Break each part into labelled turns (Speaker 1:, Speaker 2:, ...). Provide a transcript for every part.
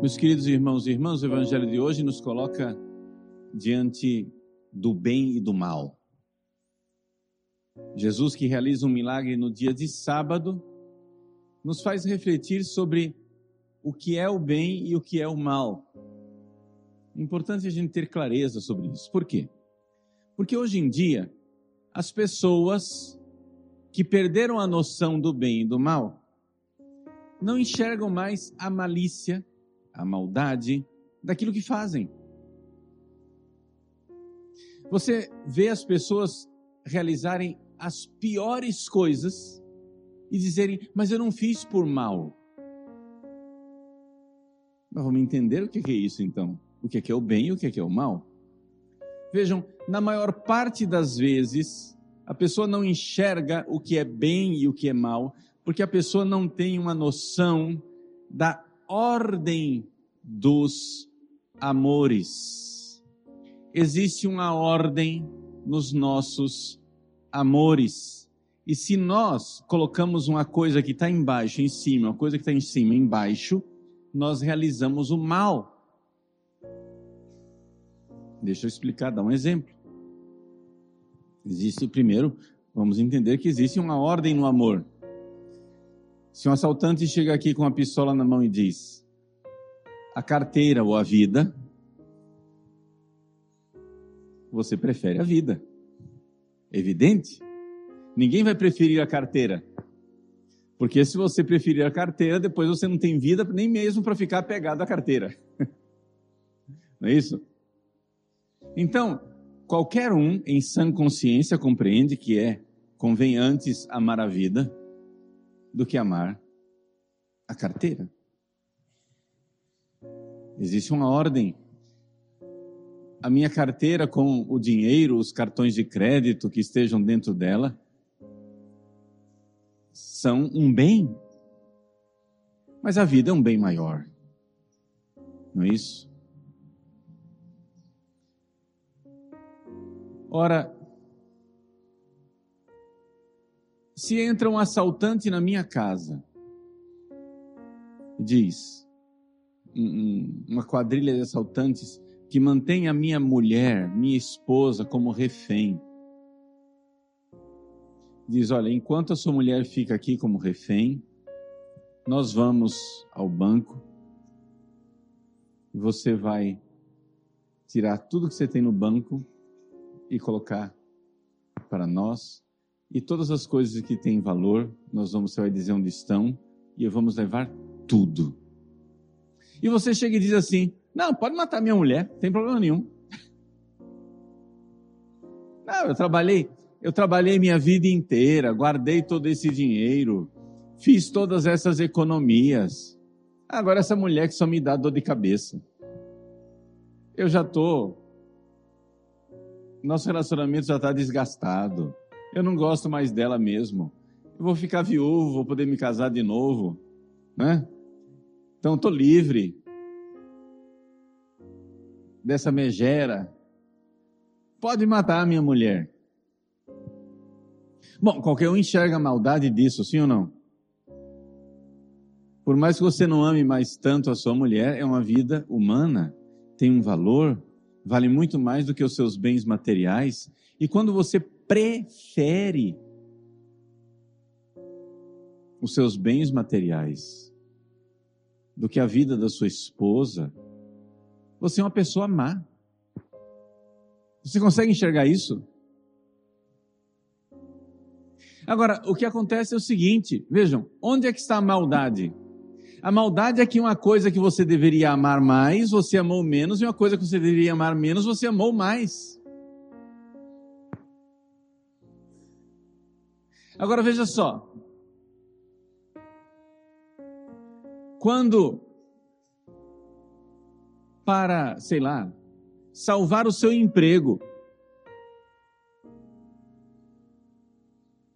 Speaker 1: Meus queridos irmãos e irmãs, o Evangelho de hoje nos coloca diante do bem e do mal. Jesus, que realiza um milagre no dia de sábado, nos faz refletir sobre o que é o bem e o que é o mal. É importante a gente ter clareza sobre isso. Por quê? Porque hoje em dia, as pessoas que perderam a noção do bem e do mal não enxergam mais a malícia, a maldade daquilo que fazem. Você vê as pessoas realizarem as piores coisas e dizerem, mas eu não fiz por mal. Mas vamos entender o que é isso então? O que é o bem e o que é o mal? Vejam, na maior parte das vezes, a pessoa não enxerga o que é bem e o que é mal, porque a pessoa não tem uma noção da ordem dos amores. Existe uma ordem nos nossos amores. E se nós colocamos uma coisa que está embaixo em cima, uma coisa que está em cima embaixo, nós realizamos o mal. Deixa eu explicar, dar um exemplo. Existe primeiro, vamos entender que existe uma ordem no amor. Se um assaltante chega aqui com uma pistola na mão e diz: a carteira ou a vida, você prefere a vida. Evidente? Ninguém vai preferir a carteira. Porque se você preferir a carteira, depois você não tem vida nem mesmo para ficar pegado à carteira. Não é isso? Então, qualquer um em sã consciência compreende que é convém antes amar a vida do que amar a carteira. Existe uma ordem. A minha carteira com o dinheiro, os cartões de crédito que estejam dentro dela, são um bem. Mas a vida é um bem maior. Não é isso? Ora, se entra um assaltante na minha casa e diz, uma quadrilha de assaltantes que mantém a minha mulher, minha esposa, como refém. Diz: Olha, enquanto a sua mulher fica aqui como refém, nós vamos ao banco, você vai tirar tudo que você tem no banco e colocar para nós, e todas as coisas que têm valor, nós vamos, você vai dizer onde estão, e vamos levar tudo. E você chega e diz assim: Não, pode matar minha mulher, não tem problema nenhum. Não, eu trabalhei, eu trabalhei minha vida inteira, guardei todo esse dinheiro, fiz todas essas economias. Agora essa mulher que só me dá dor de cabeça. Eu já tô nosso relacionamento já está desgastado. Eu não gosto mais dela mesmo. Eu vou ficar viúvo, vou poder me casar de novo, né? Então estou livre dessa megera. Pode matar a minha mulher. Bom, qualquer um enxerga a maldade disso, sim ou não? Por mais que você não ame mais tanto a sua mulher, é uma vida humana, tem um valor, vale muito mais do que os seus bens materiais. E quando você prefere os seus bens materiais do que a vida da sua esposa, você é uma pessoa má. Você consegue enxergar isso? Agora, o que acontece é o seguinte: vejam, onde é que está a maldade? A maldade é que uma coisa que você deveria amar mais, você amou menos, e uma coisa que você deveria amar menos, você amou mais. Agora veja só. Quando, para, sei lá, salvar o seu emprego,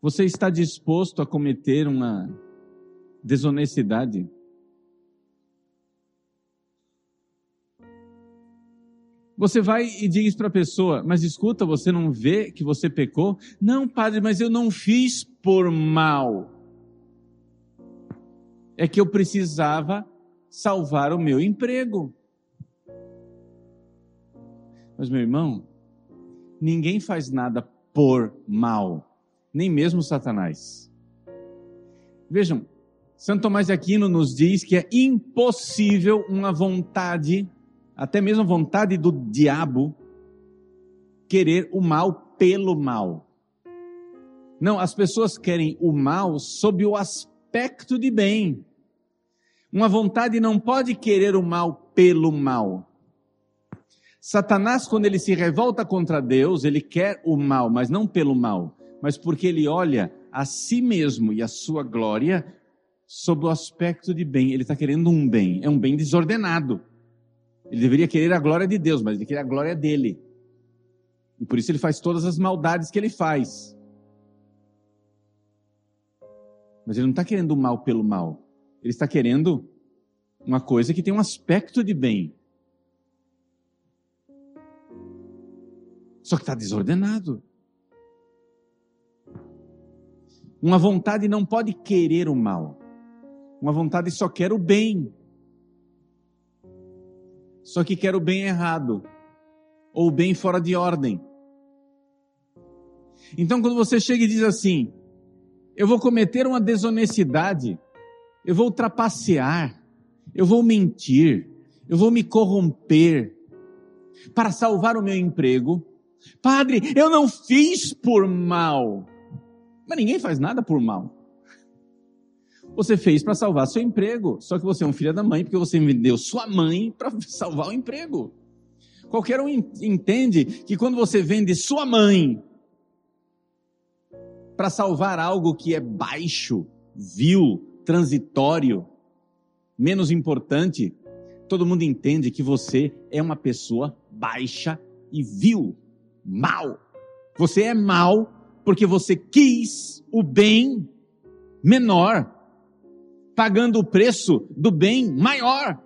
Speaker 1: você está disposto a cometer uma desonestidade? Você vai e diz para a pessoa, mas escuta, você não vê que você pecou? Não, padre, mas eu não fiz por mal. É que eu precisava salvar o meu emprego. Mas, meu irmão, ninguém faz nada por mal, nem mesmo Satanás. Vejam, Santo Tomás de Aquino nos diz que é impossível uma vontade, até mesmo a vontade do diabo, querer o mal pelo mal. Não, as pessoas querem o mal sob o aspecto de bem. Uma vontade não pode querer o mal pelo mal. Satanás, quando ele se revolta contra Deus, ele quer o mal, mas não pelo mal, mas porque ele olha a si mesmo e a sua glória sob o aspecto de bem. Ele está querendo um bem, é um bem desordenado. Ele deveria querer a glória de Deus, mas ele quer a glória dele. E por isso ele faz todas as maldades que ele faz. Mas ele não está querendo o mal pelo mal. Ele está querendo uma coisa que tem um aspecto de bem. Só que está desordenado. Uma vontade não pode querer o mal. Uma vontade só quer o bem. Só que quer o bem errado. Ou o bem fora de ordem. Então, quando você chega e diz assim: Eu vou cometer uma desonestidade, eu vou trapacear, eu vou mentir, eu vou me corromper para salvar o meu emprego. Padre, eu não fiz por mal. Mas ninguém faz nada por mal. Você fez para salvar seu emprego, só que você é um filho da mãe porque você vendeu sua mãe para salvar o emprego. Qualquer um entende que quando você vende sua mãe para salvar algo que é baixo, vil, transitório, menos importante, todo mundo entende que você é uma pessoa baixa e vil, mal. Você é mal porque você quis o bem menor, pagando o preço do bem maior.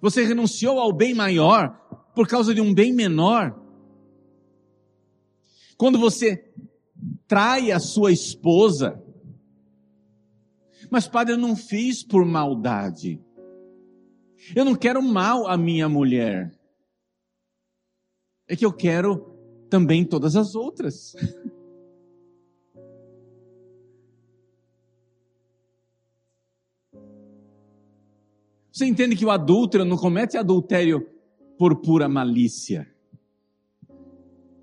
Speaker 1: Você renunciou ao bem maior por causa de um bem menor. Quando você trai a sua esposa, mas padre, eu não fiz por maldade. Eu não quero mal à minha mulher. É que eu quero também todas as outras. Você entende que o adúltero não comete adultério por pura malícia.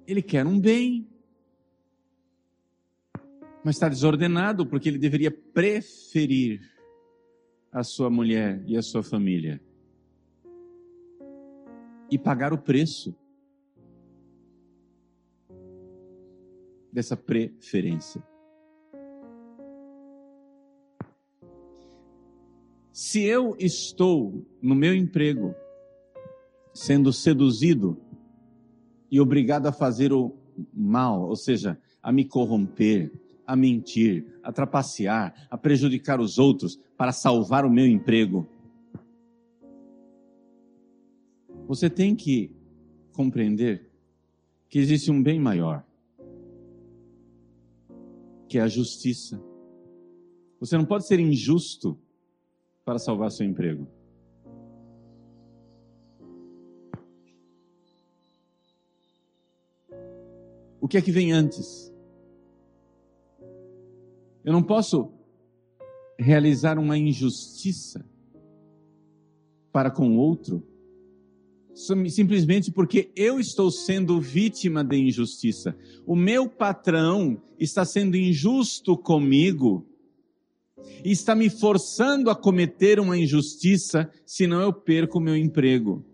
Speaker 1: Ele quer um bem. Mas está desordenado porque ele deveria preferir a sua mulher e a sua família. E pagar o preço dessa preferência. Se eu estou no meu emprego sendo seduzido e obrigado a fazer o mal, ou seja, a me corromper, a mentir, a trapacear, a prejudicar os outros para salvar o meu emprego, você tem que compreender que existe um bem maior que é a justiça. Você não pode ser injusto para salvar seu emprego. O que é que vem antes? Eu não posso realizar uma injustiça para com outro simplesmente porque eu estou sendo vítima de injustiça. O meu patrão está sendo injusto comigo e está me forçando a cometer uma injustiça, senão eu perco o meu emprego.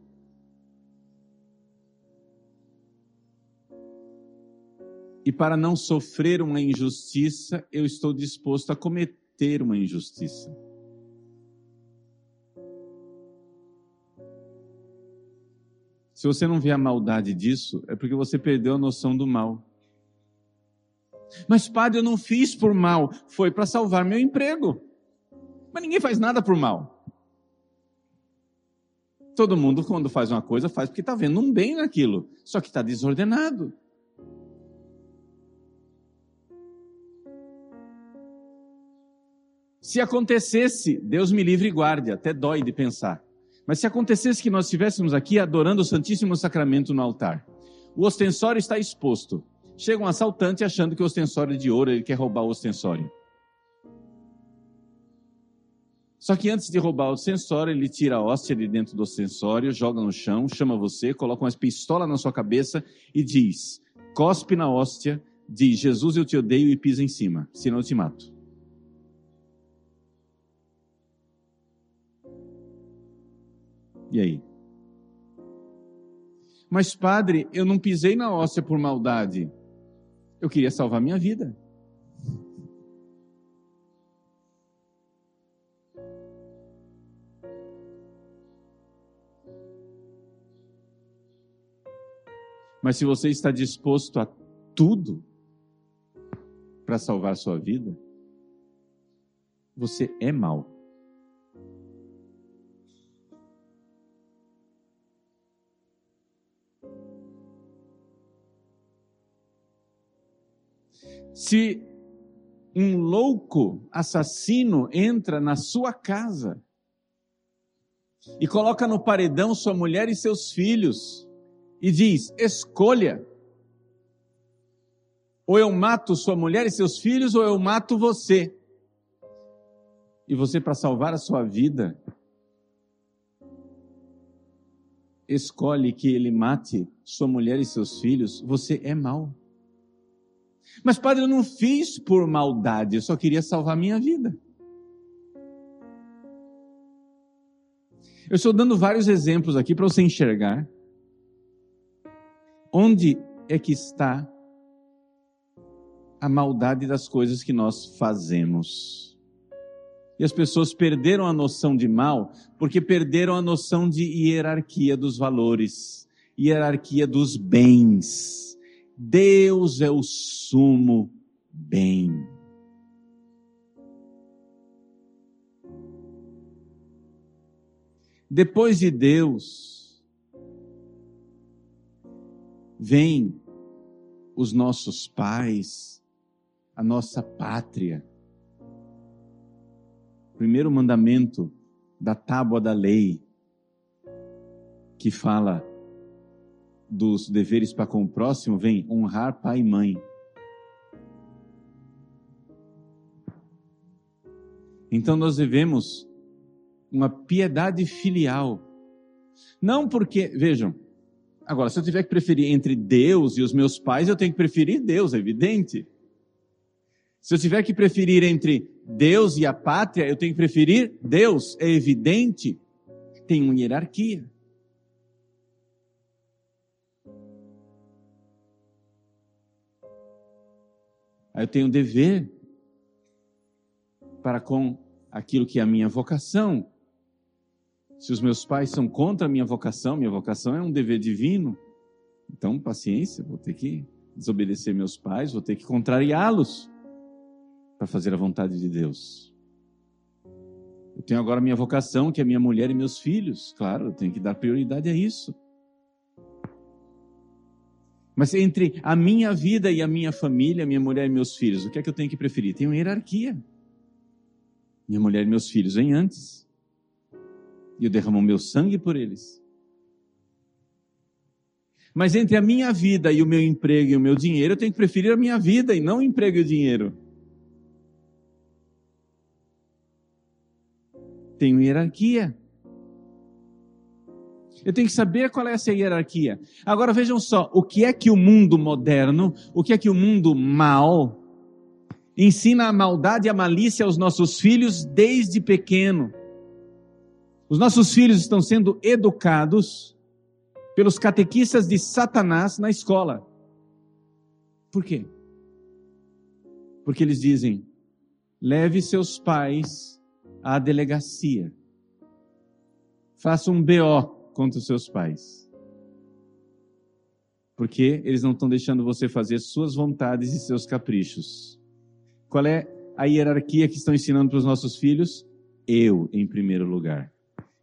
Speaker 1: E para não sofrer uma injustiça, eu estou disposto a cometer uma injustiça. Se você não vê a maldade disso, é porque você perdeu a noção do mal. Mas, padre, eu não fiz por mal, foi para salvar meu emprego. Mas ninguém faz nada por mal. Todo mundo, quando faz uma coisa, faz porque está vendo um bem naquilo, só que está desordenado. Se acontecesse, Deus me livre e guarde, até dói de pensar. Mas se acontecesse que nós estivéssemos aqui adorando o Santíssimo Sacramento no altar, o ostensório está exposto. Chega um assaltante achando que o ostensório é de ouro, ele quer roubar o ostensório. Só que antes de roubar o ostensório, ele tira a hóstia de dentro do ostensório, joga no chão, chama você, coloca uma pistola na sua cabeça e diz: cospe na hóstia, diz: Jesus, eu te odeio e pisa em cima, senão eu te mato. E aí? Mas, padre, eu não pisei na hóstia por maldade. Eu queria salvar minha vida. Mas se você está disposto a tudo para salvar sua vida, você é mal. Se um louco assassino entra na sua casa e coloca no paredão sua mulher e seus filhos e diz: escolha. Ou eu mato sua mulher e seus filhos, ou eu mato você. E você, para salvar a sua vida, escolhe que ele mate sua mulher e seus filhos, você é mau. Mas, padre, eu não fiz por maldade, eu só queria salvar minha vida. Eu estou dando vários exemplos aqui para você enxergar onde é que está a maldade das coisas que nós fazemos. E as pessoas perderam a noção de mal porque perderam a noção de hierarquia dos valores, hierarquia dos bens. Deus é o sumo bem. Depois de Deus, vem os nossos pais, a nossa pátria. Primeiro mandamento da tábua da lei, que fala dos deveres para com o próximo vem honrar pai e mãe. Então nós devemos uma piedade filial. Não porque, vejam, agora se eu tiver que preferir entre Deus e os meus pais, eu tenho que preferir Deus, é evidente. Se eu tiver que preferir entre Deus e a pátria, eu tenho que preferir Deus, é evidente. Tem uma hierarquia. Aí eu tenho um dever para com aquilo que é a minha vocação. Se os meus pais são contra a minha vocação, minha vocação é um dever divino. Então, paciência, vou ter que desobedecer meus pais, vou ter que contrariá-los para fazer a vontade de Deus. Eu tenho agora minha vocação, que é minha mulher e meus filhos. Claro, eu tenho que dar prioridade a isso. Mas entre a minha vida e a minha família, minha mulher e meus filhos, o que é que eu tenho que preferir? Tem uma hierarquia. Minha mulher e meus filhos vêm antes. E eu derramo meu sangue por eles. Mas entre a minha vida e o meu emprego e o meu dinheiro, eu tenho que preferir a minha vida e não o emprego e o dinheiro. Tenho hierarquia. Eu tenho que saber qual é essa hierarquia. Agora vejam só, o que é que o mundo moderno, o que é que o mundo mal ensina a maldade e a malícia aos nossos filhos desde pequeno. Os nossos filhos estão sendo educados pelos catequistas de Satanás na escola. Por quê? Porque eles dizem: leve seus pais à delegacia. Faça um BO contra os seus pais. Porque eles não estão deixando você fazer suas vontades e seus caprichos. Qual é a hierarquia que estão ensinando para os nossos filhos? Eu, em primeiro lugar.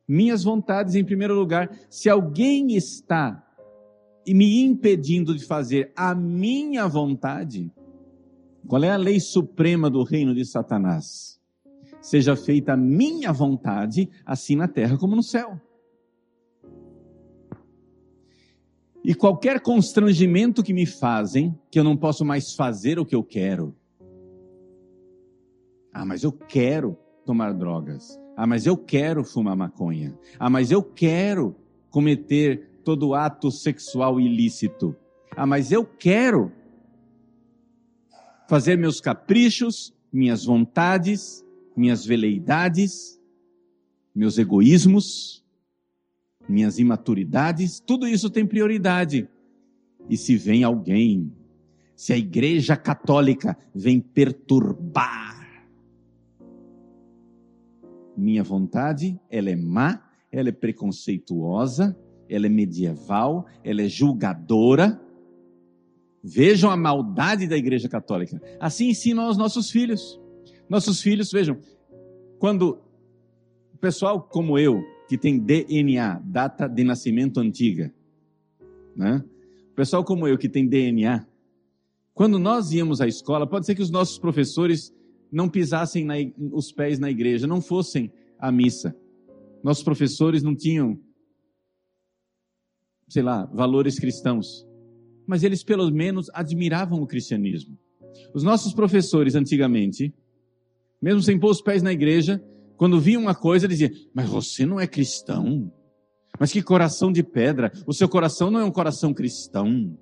Speaker 1: Minhas vontades em primeiro lugar. Se alguém está me impedindo de fazer a minha vontade, qual é a lei suprema do reino de Satanás? seja feita a minha vontade, assim na terra como no céu. E qualquer constrangimento que me fazem, que eu não posso mais fazer o que eu quero. Ah, mas eu quero tomar drogas. Ah, mas eu quero fumar maconha. Ah, mas eu quero cometer todo ato sexual ilícito. Ah, mas eu quero fazer meus caprichos, minhas vontades, minhas veleidades, meus egoísmos, minhas imaturidades, tudo isso tem prioridade. E se vem alguém, se a igreja católica vem perturbar minha vontade, ela é má, ela é preconceituosa, ela é medieval, ela é julgadora. Vejam a maldade da igreja católica. Assim ensinam aos nossos filhos. Nossos filhos, vejam, quando o pessoal como eu, que tem DNA, data de nascimento antiga, né? Pessoal como eu que tem DNA, quando nós íamos à escola, pode ser que os nossos professores não pisassem na, os pés na igreja, não fossem à missa. Nossos professores não tinham, sei lá, valores cristãos, mas eles pelo menos admiravam o cristianismo. Os nossos professores antigamente, mesmo sem pôr os pés na igreja, quando viam uma coisa, diziam: Mas você não é cristão? Mas que coração de pedra! O seu coração não é um coração cristão.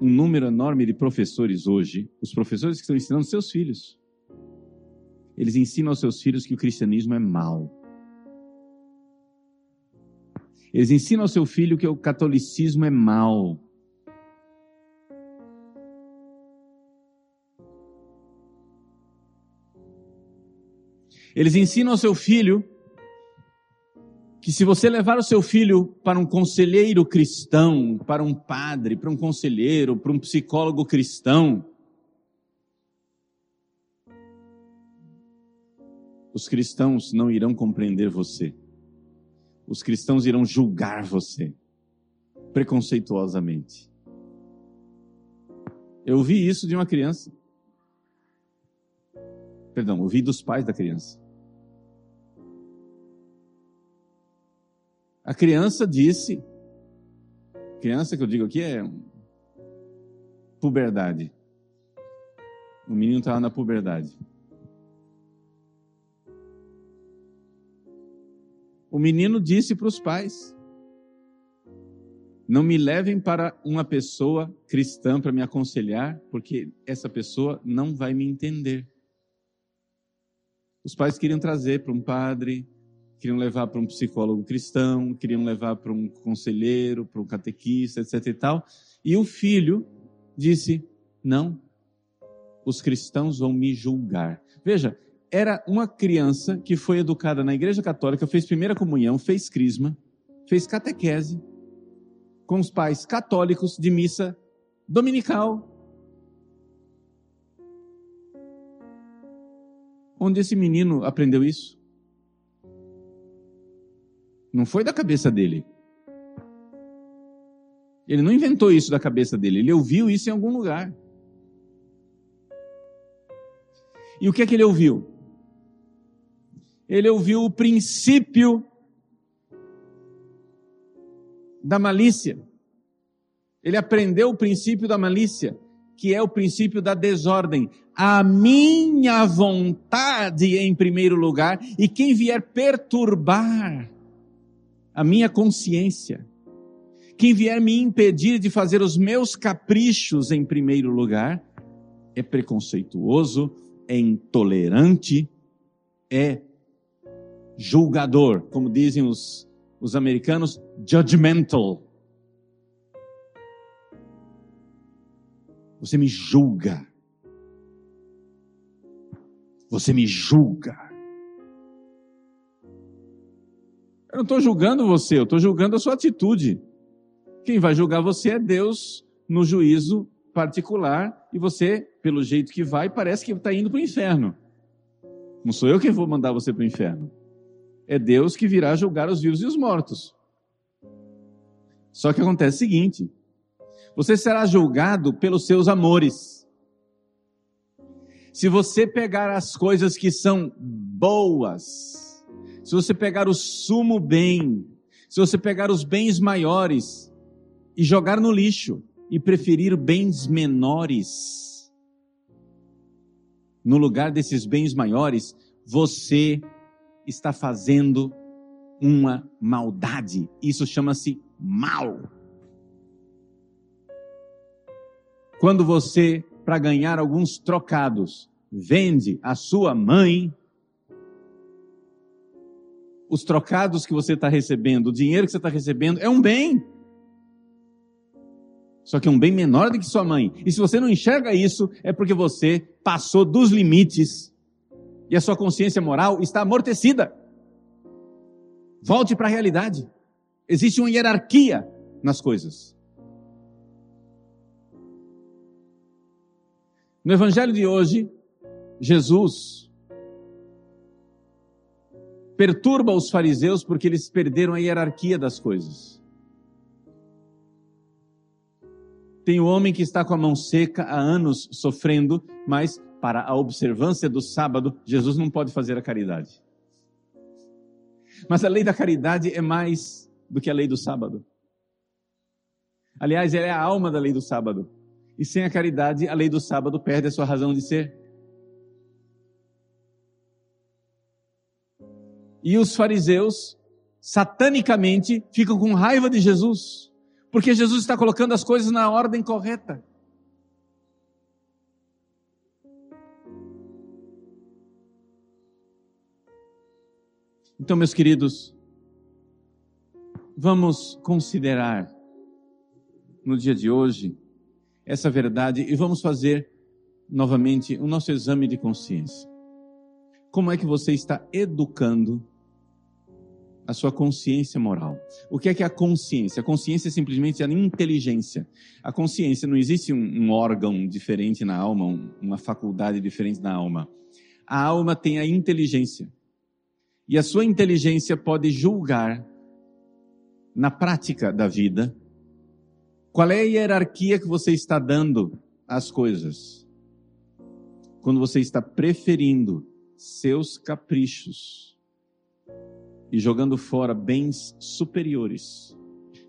Speaker 1: Um número enorme de professores hoje, os professores que estão ensinando seus filhos, eles ensinam aos seus filhos que o cristianismo é mal. Eles ensinam ao seu filho que o catolicismo é mal. Eles ensinam ao seu filho que se você levar o seu filho para um conselheiro cristão, para um padre, para um conselheiro, para um psicólogo cristão, os cristãos não irão compreender você. Os cristãos irão julgar você preconceituosamente. Eu ouvi isso de uma criança. Perdão, ouvi dos pais da criança. A criança disse, criança que eu digo aqui é puberdade. O menino estava na puberdade. O menino disse para os pais: Não me levem para uma pessoa cristã para me aconselhar, porque essa pessoa não vai me entender. Os pais queriam trazer para um padre, queriam levar para um psicólogo cristão, queriam levar para um conselheiro, para um catequista, etc e tal. E o filho disse: Não, os cristãos vão me julgar. Veja, era uma criança que foi educada na igreja católica, fez primeira comunhão, fez crisma, fez catequese, com os pais católicos de missa dominical. Onde esse menino aprendeu isso? Não foi da cabeça dele. Ele não inventou isso da cabeça dele, ele ouviu isso em algum lugar. E o que é que ele ouviu? Ele ouviu o princípio da malícia. Ele aprendeu o princípio da malícia, que é o princípio da desordem. A minha vontade em primeiro lugar, e quem vier perturbar a minha consciência. Quem vier me impedir de fazer os meus caprichos em primeiro lugar é preconceituoso, é intolerante, é julgador, como dizem os, os americanos, judgmental. Você me julga. Você me julga. Eu não estou julgando você, eu estou julgando a sua atitude. Quem vai julgar você é Deus no juízo particular e você, pelo jeito que vai, parece que está indo para o inferno. Não sou eu quem vou mandar você para o inferno. É Deus que virá julgar os vivos e os mortos. Só que acontece o seguinte: você será julgado pelos seus amores. Se você pegar as coisas que são boas, se você pegar o sumo bem, se você pegar os bens maiores e jogar no lixo e preferir bens menores, no lugar desses bens maiores, você está fazendo uma maldade. Isso chama-se mal. Quando você, para ganhar alguns trocados, vende a sua mãe, os trocados que você está recebendo, o dinheiro que você está recebendo, é um bem. Só que é um bem menor do que sua mãe. E se você não enxerga isso, é porque você passou dos limites e a sua consciência moral está amortecida. Volte para a realidade. Existe uma hierarquia nas coisas. No evangelho de hoje, Jesus perturba os fariseus porque eles perderam a hierarquia das coisas. Tem o homem que está com a mão seca há anos sofrendo, mas para a observância do sábado, Jesus não pode fazer a caridade. Mas a lei da caridade é mais do que a lei do sábado. Aliás, ela é a alma da lei do sábado. E sem a caridade, a lei do sábado perde a sua razão de ser. E os fariseus, satanicamente, ficam com raiva de Jesus, porque Jesus está colocando as coisas na ordem correta. Então, meus queridos, vamos considerar no dia de hoje essa verdade e vamos fazer novamente o nosso exame de consciência. Como é que você está educando a sua consciência moral? O que é que é a consciência? A consciência é simplesmente a inteligência. A consciência não existe um, um órgão diferente na alma, um, uma faculdade diferente na alma. A alma tem a inteligência. E a sua inteligência pode julgar na prática da vida qual é a hierarquia que você está dando às coisas. Quando você está preferindo seus caprichos e jogando fora bens superiores.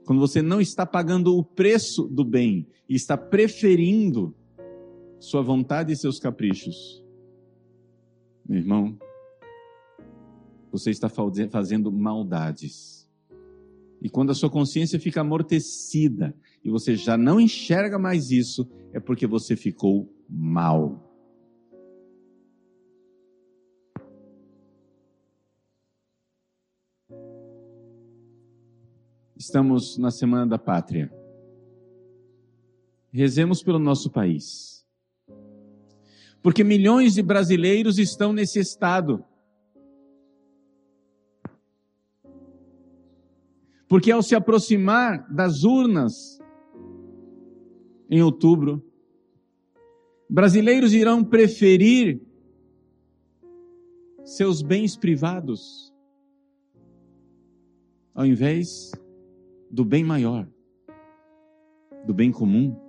Speaker 1: Quando você não está pagando o preço do bem e está preferindo sua vontade e seus caprichos. Meu irmão, você está fazendo maldades. E quando a sua consciência fica amortecida e você já não enxerga mais isso, é porque você ficou mal. Estamos na Semana da Pátria. Rezemos pelo nosso país. Porque milhões de brasileiros estão nesse estado Porque ao se aproximar das urnas em outubro, brasileiros irão preferir seus bens privados ao invés do bem maior, do bem comum.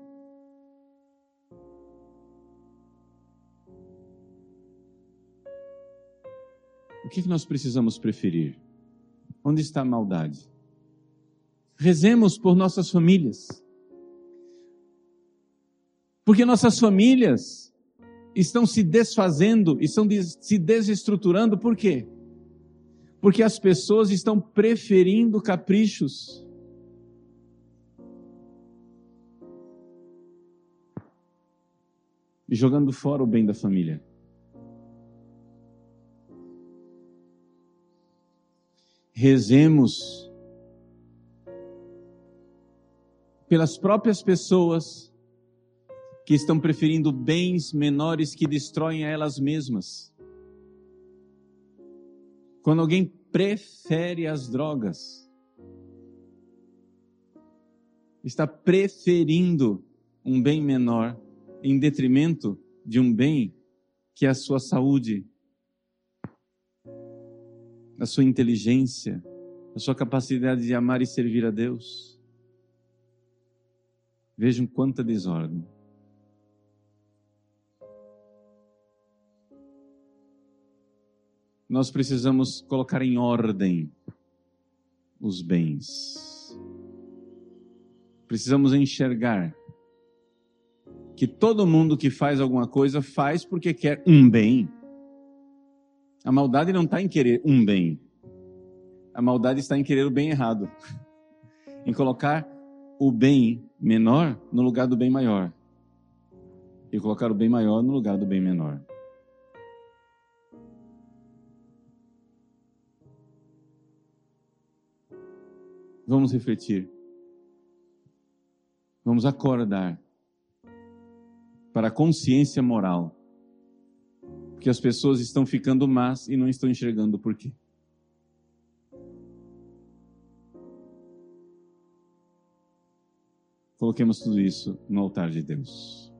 Speaker 1: O que nós precisamos preferir? Onde está a maldade? Rezemos por nossas famílias. Porque nossas famílias estão se desfazendo, estão se desestruturando, por quê? Porque as pessoas estão preferindo caprichos. Jogando fora o bem da família. Rezemos pelas próprias pessoas que estão preferindo bens menores que destroem a elas mesmas. Quando alguém prefere as drogas, está preferindo um bem menor em detrimento de um bem que é a sua saúde, a sua inteligência, a sua capacidade de amar e servir a Deus. Vejam quanta desordem. nós precisamos colocar em ordem os bens. Precisamos enxergar que todo mundo que faz alguma coisa faz porque quer um bem. A maldade não está em querer um bem. A maldade está em querer o bem errado. Em colocar o bem menor no lugar do bem maior. E colocar o bem maior no lugar do bem menor. Vamos refletir. Vamos acordar para a consciência moral. Porque as pessoas estão ficando más e não estão enxergando por quê. Coloquemos tudo isso no altar de Deus.